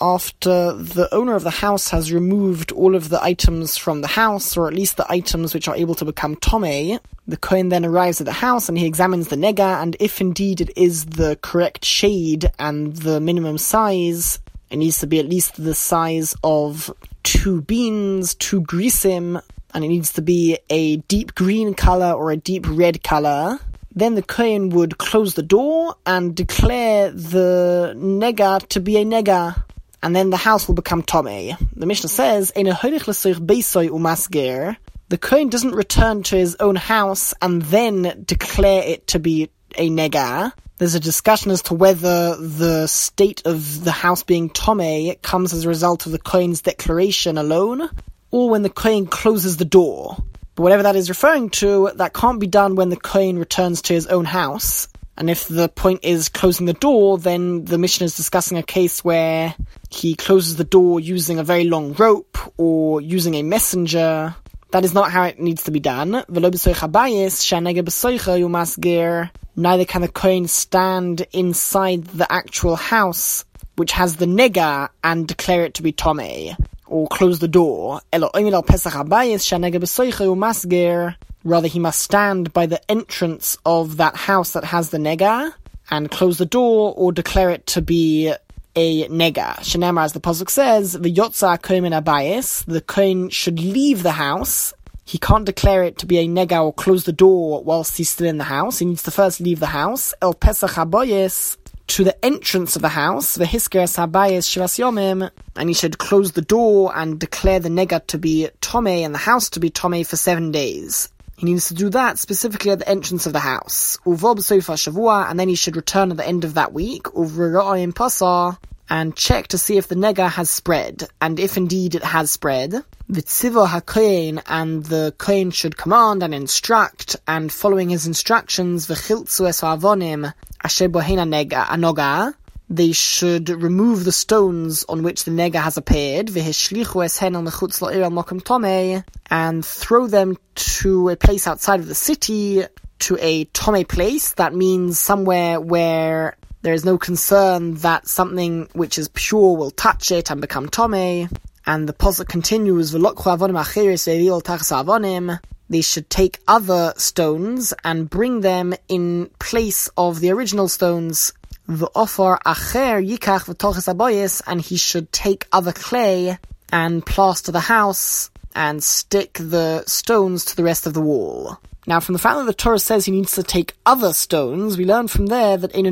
After the owner of the house has removed all of the items from the house, or at least the items which are able to become tome, the Kohen then arrives at the house and he examines the nega, and if indeed it is the correct shade and the minimum size, it needs to be at least the size of two beans, two grisim, and it needs to be a deep green color or a deep red color. Then the Kohen would close the door and declare the nega to be a nega. And then the house will become Tomei. The Mishnah says, Umasgir, The Kohen doesn't return to his own house and then declare it to be a nega. There's a discussion as to whether the state of the house being Tomei comes as a result of the Kohen's declaration alone, or when the Kohen closes the door. But whatever that is referring to, that can't be done when the Kohen returns to his own house. And if the point is closing the door, then the Mishnah is discussing a case where he closes the door using a very long rope or using a messenger. That is not how it needs to be done. Neither can the Kohen stand inside the actual house, which has the nega, and declare it to be Tomei or close the door. Rather, he must stand by the entrance of that house that has the nega and close the door or declare it to be a nega. Shenamar, as the pasuk says, the yotza kohen abayis, the kohen should leave the house. He can't declare it to be a nega or close the door whilst he's still in the house. He needs to first leave the house. El pesach to the entrance of the house, the Hiskers Habayis Shivas Yomim, and he should close the door and declare the nega to be Tome and the house to be Tome for seven days. He needs to do that specifically at the entrance of the house. Uvob Sofa Shavua, and then he should return at the end of that week. Uvra'im Pasar, and check to see if the nega has spread, and if indeed it has spread, the tziva hakohen and the kohen should command and instruct, and following his instructions, v'chiltzu es ha'avonim asher nega anoga, they should remove the stones on which the nega has appeared, and throw them to a place outside of the city, to a tome place. That means somewhere where there is no concern that something which is pure will touch it and become tome. And the pasuk continues, They should take other stones and bring them in place of the original stones. The offer acher yikach and he should take other clay and plaster the house and stick the stones to the rest of the wall. Now, from the fact that the Torah says he needs to take other stones, we learn from there that he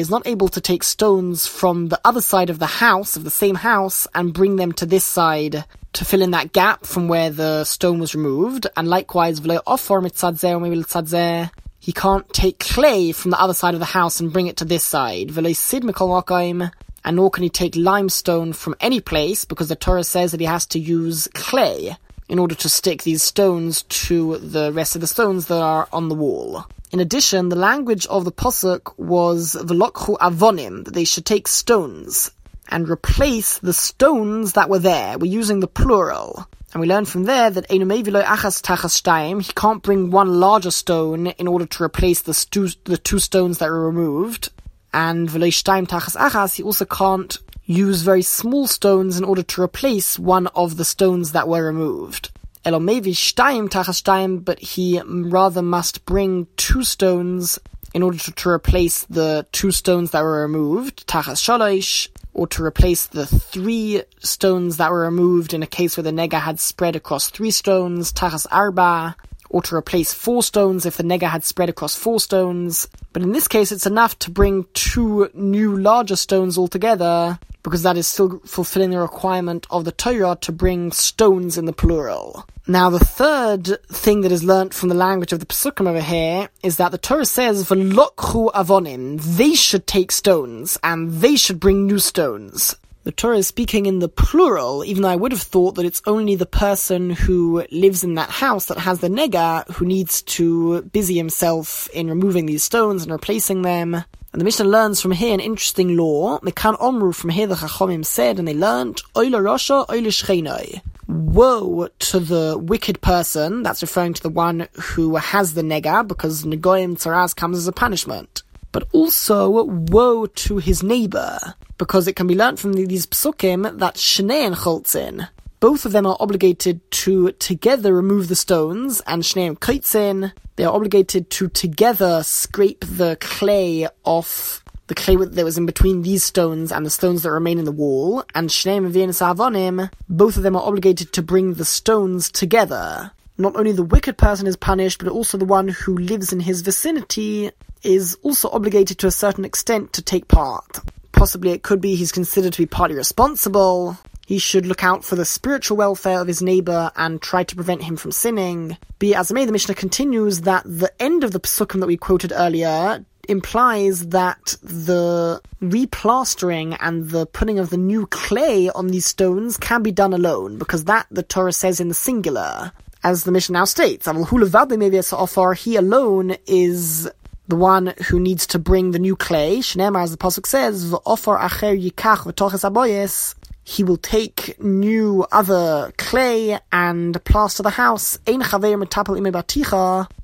is not able to take stones from the other side of the house, of the same house, and bring them to this side to fill in that gap from where the stone was removed. And likewise, he can't take clay from the other side of the house and bring it to this side. And nor can he take limestone from any place because the Torah says that he has to use clay in order to stick these stones to the rest of the stones that are on the wall. In addition, the language of the posuk was velokhu avonim, that they should take stones and replace the stones that were there. We're using the plural. And we learn from there that achas tachas he can't bring one larger stone in order to replace the, stu- the two stones that were removed. And v'lo tachas achas, he also can't use very small stones in order to replace one of the stones that were removed. Elomevi shtaim tachas but he rather must bring two stones in order to, to, replace the two stones that were removed, tachas shalosh, or to replace the three stones that were removed in a case where the nega had spread across three stones, tachas arba, or to replace four stones if the nega had spread across four stones. But in this case, it's enough to bring two new larger stones altogether, because that is still fulfilling the requirement of the Torah to bring stones in the plural. Now, the third thing that is learnt from the language of the Pesukim over here is that the Torah says, V'lokhu avonim, they should take stones, and they should bring new stones. The Torah is speaking in the plural, even though I would have thought that it's only the person who lives in that house that has the nega who needs to busy himself in removing these stones and replacing them. And the Mishnah learns from here an interesting law. Mekan Omru, from here the Chachomim said, and they learned, Oila Rasha, Oila Woe to the wicked person, that's referring to the one who has the nega, because Negoim Tzaraz comes as a punishment. But also woe to his neighbor, because it can be learnt from these psukim that Shnein Cholzin, both of them are obligated to together remove the stones, and Shneim Kaitzin, they are obligated to together scrape the clay off the clay that was in between these stones and the stones that remain in the wall, and Shneim and Avonim, both of them are obligated to bring the stones together. Not only the wicked person is punished, but also the one who lives in his vicinity is also obligated to a certain extent to take part. Possibly it could be he's considered to be partly responsible, he should look out for the spiritual welfare of his neighbor and try to prevent him from sinning. Be as it may, the Mishnah continues that the end of the psukim that we quoted earlier implies that the replastering and the putting of the new clay on these stones can be done alone, because that the Torah says in the singular. As the Mishnah now states, he alone is the one who needs to bring the new clay. Shneimar, as the pasuk says, "V'ofar acher yikach v'toches aboyes." he will take new other clay and plaster the house. Ein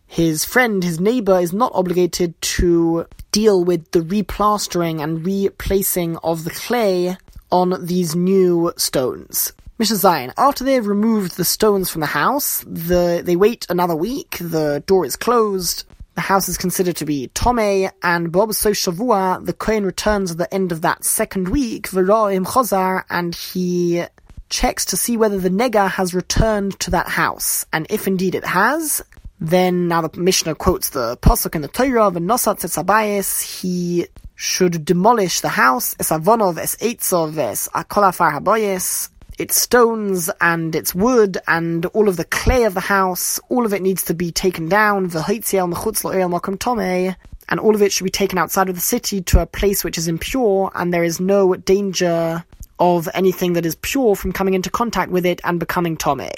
His friend, his neighbor, is not obligated to deal with the replastering and replacing of the clay on these new stones. Mishnah Zion, after they've removed the stones from the house, the, they wait another week, the door is closed, the house is considered to be Tome, and Bob So Shavua, the Kohen returns at the end of that second week, Veroim Chozar, and he checks to see whether the Nega has returned to that house. And if indeed it has, then now the Mishnah quotes the Pasuk in the Torah, V'nosat Tzetzabayis, he should demolish the house, Es Avonov, Es Eitzov, Es Akolafar Haboyes, its stones and its wood and all of the clay of the house, all of it needs to be taken down, and all of it should be taken outside of the city to a place which is impure, and there is no danger of anything that is pure from coming into contact with it and becoming tome.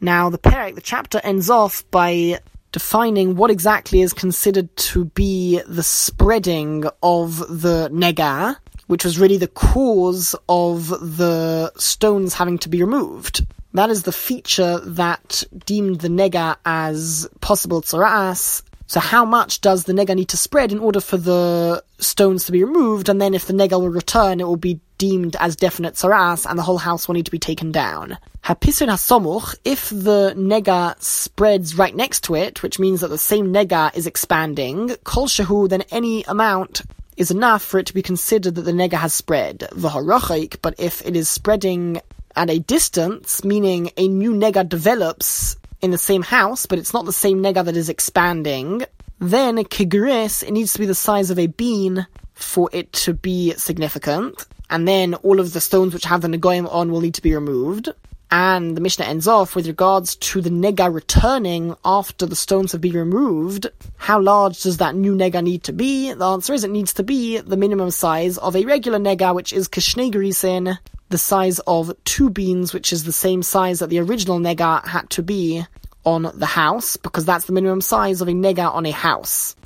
Now, the parak, the chapter ends off by defining what exactly is considered to be the spreading of the nega, which was really the cause of the stones having to be removed. That is the feature that deemed the nega as possible tzara'as. So how much does the nega need to spread in order for the stones to be removed? And then if the nega will return, it will be deemed as definite tzara'as and the whole house will need to be taken down. Hapisun hasomuch, if the nega spreads right next to it, which means that the same nega is expanding, kol shehu, then any amount is enough for it to be considered that the nega has spread. But if it is spreading at a distance, meaning a new nega develops in the same house, but it's not the same nega that is expanding, then kigris, it needs to be the size of a bean for it to be significant. And then all of the stones which have the negoim on will need to be removed. And the Mishnah ends off with regards to the nega returning after the stones have been removed. How large does that new nega need to be? The answer is it needs to be the minimum size of a regular nega, which is kishnegarisin, the size of two beans, which is the same size that the original nega had to be on the house, because that's the minimum size of a nega on a house.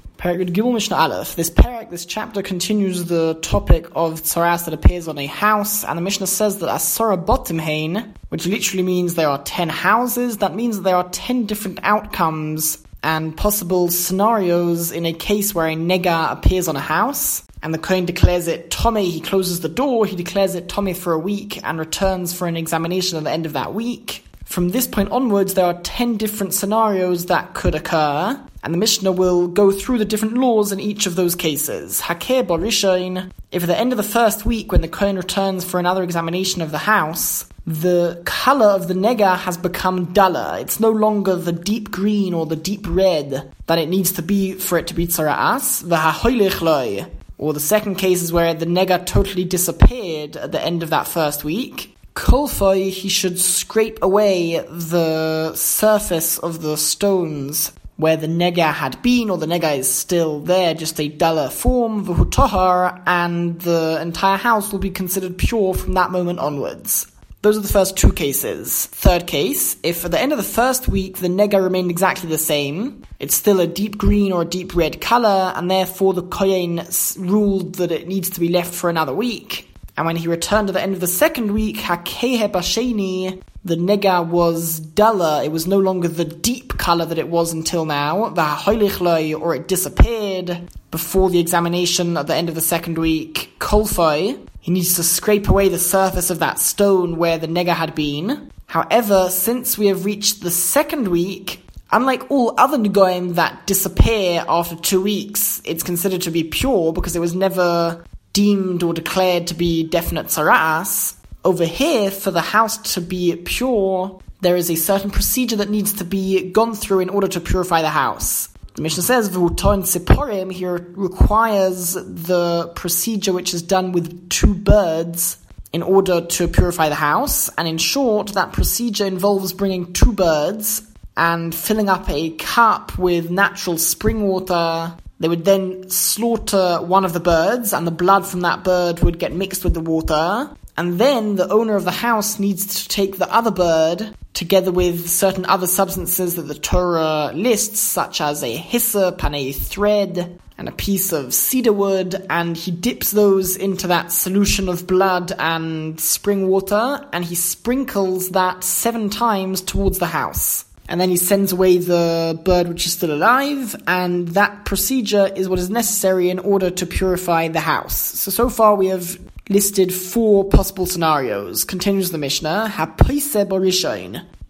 Mishnah Aleph. This parak, this chapter continues the topic of tzaras that appears on a house, and the Mishnah says that asara botimhain, which literally means there are ten houses, that means there are ten different outcomes and possible scenarios in a case where a nega appears on a house, and the Kohen declares it Tomei. he closes the door, he declares it Tomei for a week, and returns for an examination at the end of that week. From this point onwards, there are 10 different scenarios that could occur, and the Mishnah will go through the different laws in each of those cases. Hakeh Borishain, if at the end of the first week, when the Kohen returns for another examination of the house, the color of the nega has become duller. It's no longer the deep green or the deep red that it needs to be for it to be tzara'as. The or the second case is where the nega totally disappeared at the end of that first week. Kolfoy, he should scrape away the surface of the stones where the nega had been, or the nega is still there, just a duller form, v'hutahar, and the entire house will be considered pure from that moment onwards. Those are the first two cases. Third case, if at the end of the first week the nega remained exactly the same, it's still a deep green or a deep red color, and therefore the kohen ruled that it needs to be left for another week, And when he returned at the end of the second week, Hakehe Basheni, the nega was duller. It was no longer the deep color that it was until now. The holichloi, or it disappeared before the examination at the end of the second week. Kolfoi, he needs to scrape away the surface of that stone where the nega had been. However, since we have reached the second week, unlike all other Nugoim that disappear after two weeks, it's considered to be pure because it was never deemed or declared to be definite tzara'as. Over here, for the house to be pure, there is a certain procedure that needs to be gone through in order to purify the house. The Mishnah says, V'huton siporim, here requires the procedure which is done with two birds in order to purify the house. And in short, that procedure involves bringing two birds and filling up a cup with natural spring water. They would then slaughter one of the birds, and the blood from that bird would get mixed with the water. And then the owner of the house needs to take the other bird together with certain other substances that the Torah lists, such as a hyssop and a thread and a piece of cedar wood, and he dips those into that solution of blood and spring water, and he sprinkles that seven times towards the house. And then he sends away the bird which is still alive, and that procedure is what is necessary in order to purify the house. So, so far we have listed four possible scenarios. Continues the Mishnah.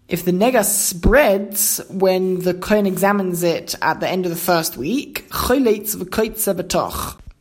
If the nega spreads when the kohen examines it at the end of the first week,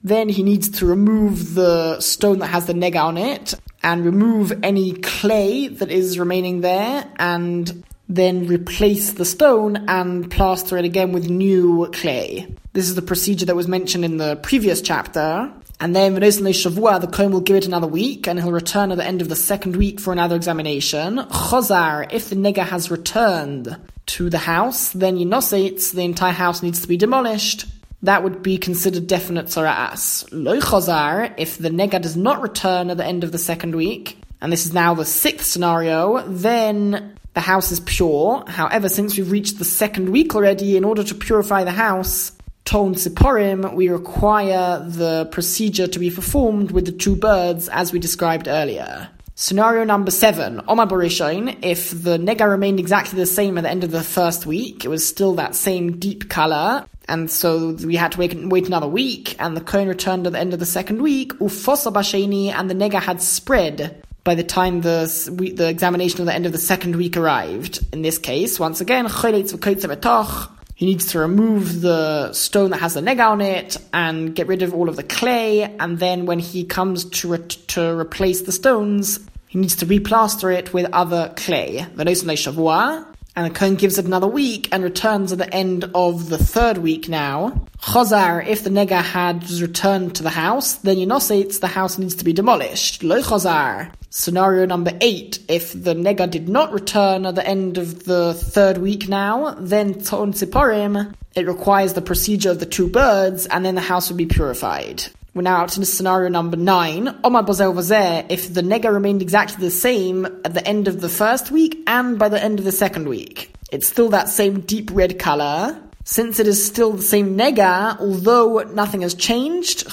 then he needs to remove the stone that has the nega on it and remove any clay that is remaining there and then replace the stone and plaster it again with new clay. This is the procedure that was mentioned in the previous chapter. And then V'nosin Shavua, the Kohen will give it another week, and he'll return at the end of the second week for another examination. Chazar, if the nega has returned to the house, then Yinositz, the entire house needs to be demolished. That would be considered definite tzara'as. Lo Chazar, if the nega does not return at the end of the second week, and this is now the sixth scenario, then the house is pure. However, since we've reached the second week already, in order to purify the house, Ton Siporim, we require the procedure to be performed with the two birds as we described earlier. Scenario number seven, Omar Borishain, if the nega remained exactly the same at the end of the first week, it was still that same deep color, and so we had to wait, wait another week, and the Kohen returned at the end of the second week, Ufosa Basheni, and the nega had spread by the time the, the examination of the end of the second week arrived. In this case, once again, he needs to remove the stone that has the neg on it and get rid of all of the clay. And then when he comes to re- to replace the stones, he needs to replaster it with other clay. shavua. And Kohen gives it another week and returns at the end of the third week now. Chazar, if the nega had returned to the house, then Yonositz, the house needs to be demolished. Lo Chazar. Scenario number eight, if the nega did not return at the end of the third week now, then Ton Siparim, it requires the procedure of the two birds, and then the house would be purified. We're now out to scenario number nine. Omar Bozel there. if the nega remained exactly the same at the end of the first week and by the end of the second week. It's still that same deep red color. Since it is still the same nega, although nothing has changed,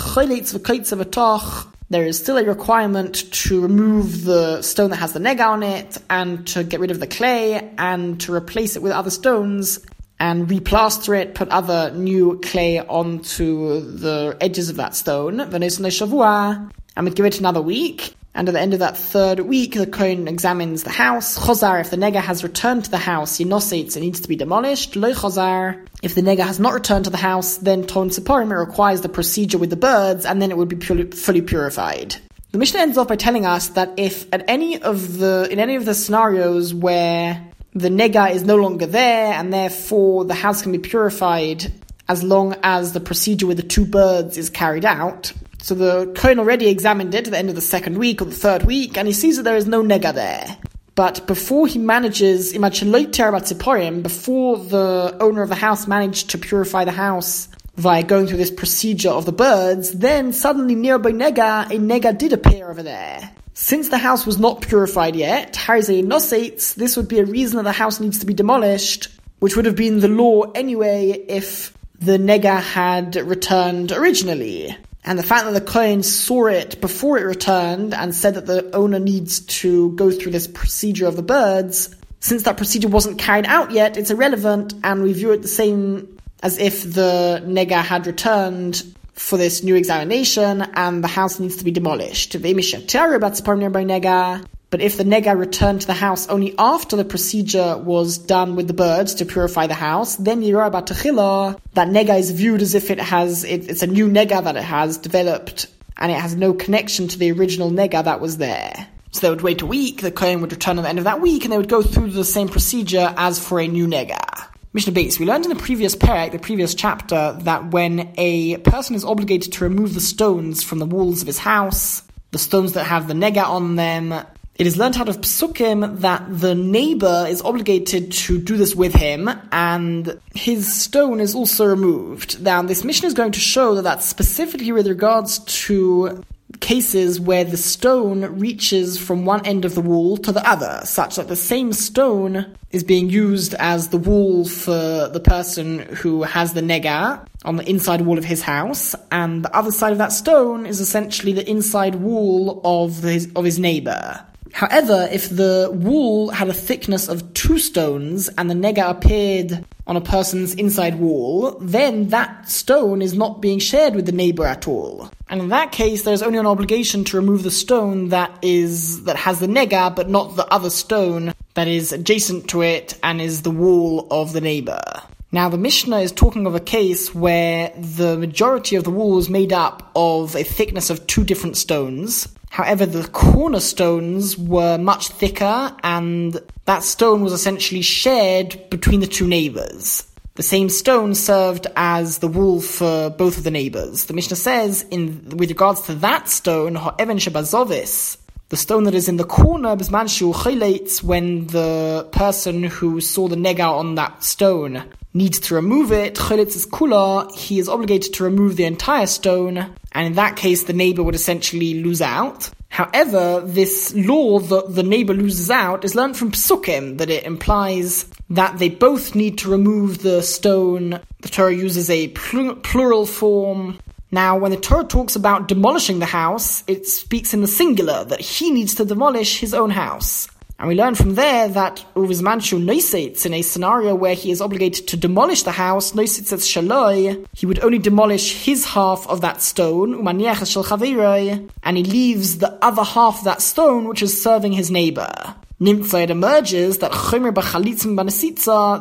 there is still a requirement to remove the stone that has the nega on it and to get rid of the clay and to replace it with other stones and replaster it, put other new clay onto the edges of that stone. Shavua, and we give it another week. And at the end of that third week, the Kohen examines the house. Chozar, if the nega has returned to the house, Yinositz, it needs to be demolished. Lo Chozar, if the nega has not returned to the house, then Ton Siporim, it requires the procedure with the birds, and then it would be fully purified. The Mishnah ends off by telling us that if at any of the, in any of the scenarios where the nega is no longer there, and therefore the house can be purified as long as the procedure with the two birds is carried out. So the Kohen already examined it at the end of the second week or the third week, and he sees that there is no nega there. But before he manages, before the owner of the house managed to purify the house via going through this procedure of the birds, then suddenly nearby nega, a nega did appear over there. Since the house was not purified yet, Harzei Nosates, this would be a reason that the house needs to be demolished, which would have been the law anyway if the nega had returned originally. And the fact that the Kohen saw it before it returned and said that the owner needs to go through this procedure of the birds, since that procedure wasn't carried out yet, it's irrelevant and we view it the same as if the nega had returned for this new examination and the house needs to be demolished. But if the nega returned to the house only after the procedure was done with the birds to purify the house, then that nega is viewed as if it has, it, it's a new nega that it has developed and it has no connection to the original nega that was there. So they would wait a week, the Kohen would return at the end of that week, and they would go through the same procedure as for a new nega. Mishnah Beis, we learned in the previous parak, the previous chapter, that when a person is obligated to remove the stones from the walls of his house, the stones that have the nega on them, it is learned out of psukim that the neighbor is obligated to do this with him, and his stone is also removed. Now, this Mishnah is going to show that that's specifically with regards to cases where the stone reaches from one end of the wall to the other, such that the same stone is being used as the wall for the person who has the nega on the inside wall of his house, and the other side of that stone is essentially the inside wall of his, of his neighbor. However, if the wall had a thickness of two stones and the nega appeared on a person's inside wall, then that stone is not being shared with the neighbor at all. And in that case, there's only an obligation to remove the stone that is that has the nega, but not the other stone that is adjacent to it and is the wall of the neighbor. Now, the Mishnah is talking of a case where the majority of the wall is made up of a thickness of two different stones. However, the cornerstones were much thicker, and that stone was essentially shared between the two neighbors. The same stone served as the wall for both of the neighbors. The Mishnah says, in with regards to that stone, ha'even shebazovis, the stone that is in the corner, bismanshu chaylates, when the person who saw the nega on that stone needs to remove it, chalitz is kula, he is obligated to remove the entire stone, and in that case the neighbor would essentially lose out. However, this law that the neighbor loses out is learned from Psukim, that it implies that they both need to remove the stone. The Torah uses a plural form. Now, when the Torah talks about demolishing the house, it speaks in the singular, that he needs to demolish his own house. And we learn from there that Uvizmanshu Noisitz, in a scenario where he is obligated to demolish the house, Noisitz as Shaloi, he would only demolish his half of that stone, and he leaves the other half of that stone, which is serving his neighbor. Nimtza, it emerges that Chomer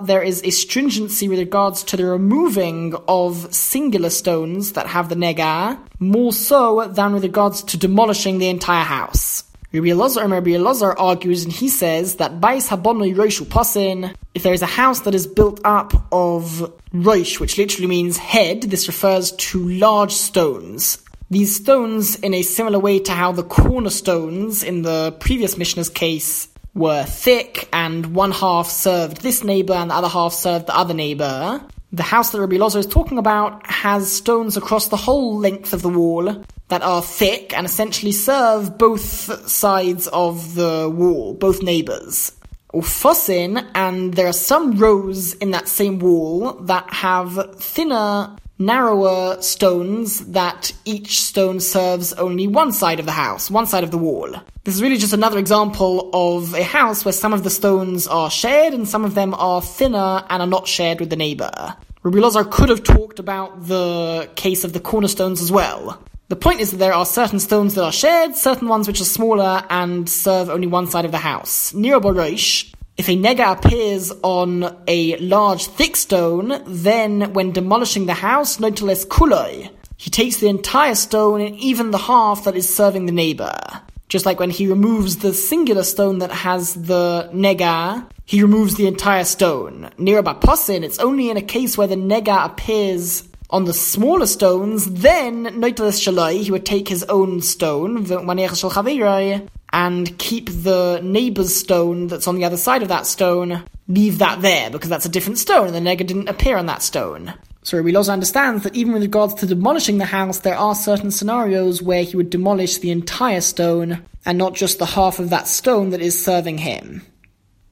there is a stringency with regards to the removing of singular stones that have the nega, more so than with regards to demolishing the entire house. Rabbi Elazar, Rabbi Elazar argues and he says that Bais Habonoi Roishu Pasin, if there is a house that is built up of Roish, which literally means head, this refers to large stones. These stones, in a similar way to how the cornerstones in the previous Mishnah's case were thick, and one half served this neighbor and the other half served the other neighbor. The house that Rabbi Lozo is talking about has stones across the whole length of the wall that are thick and essentially serve both sides of the wall, both neighbors. Ufosin, and there are some rows in that same wall that have thinner, narrower stones that each stone serves only one side of the house, one side of the wall. This is really just another example of a house where some of the stones are shared and some of them are thinner and are not shared with the neighbor. Rabbi Lazar could have talked about the case of the cornerstones as well. The point is that there are certain stones that are shared, certain ones which are smaller and serve only one side of the house. Nero Borosh, if a nega appears on a large thick stone, then when demolishing the house, notiles kuloi, he takes the entire stone and even the half that is serving the neighbor. Just like when he removes the singular stone that has the nega, he removes the entire stone. Near Baposin, it's only in a case where the nega appears on the smaller stones, then Noitelis Shalai, he would take his own stone, and keep the neighbor's stone that's on the other side of that stone, leave that there, because that's a different stone, and the nega didn't appear on that stone. So Loza understands that even with regards to demolishing the house, there are certain scenarios where he would demolish the entire stone, and not just the half of that stone that is serving him.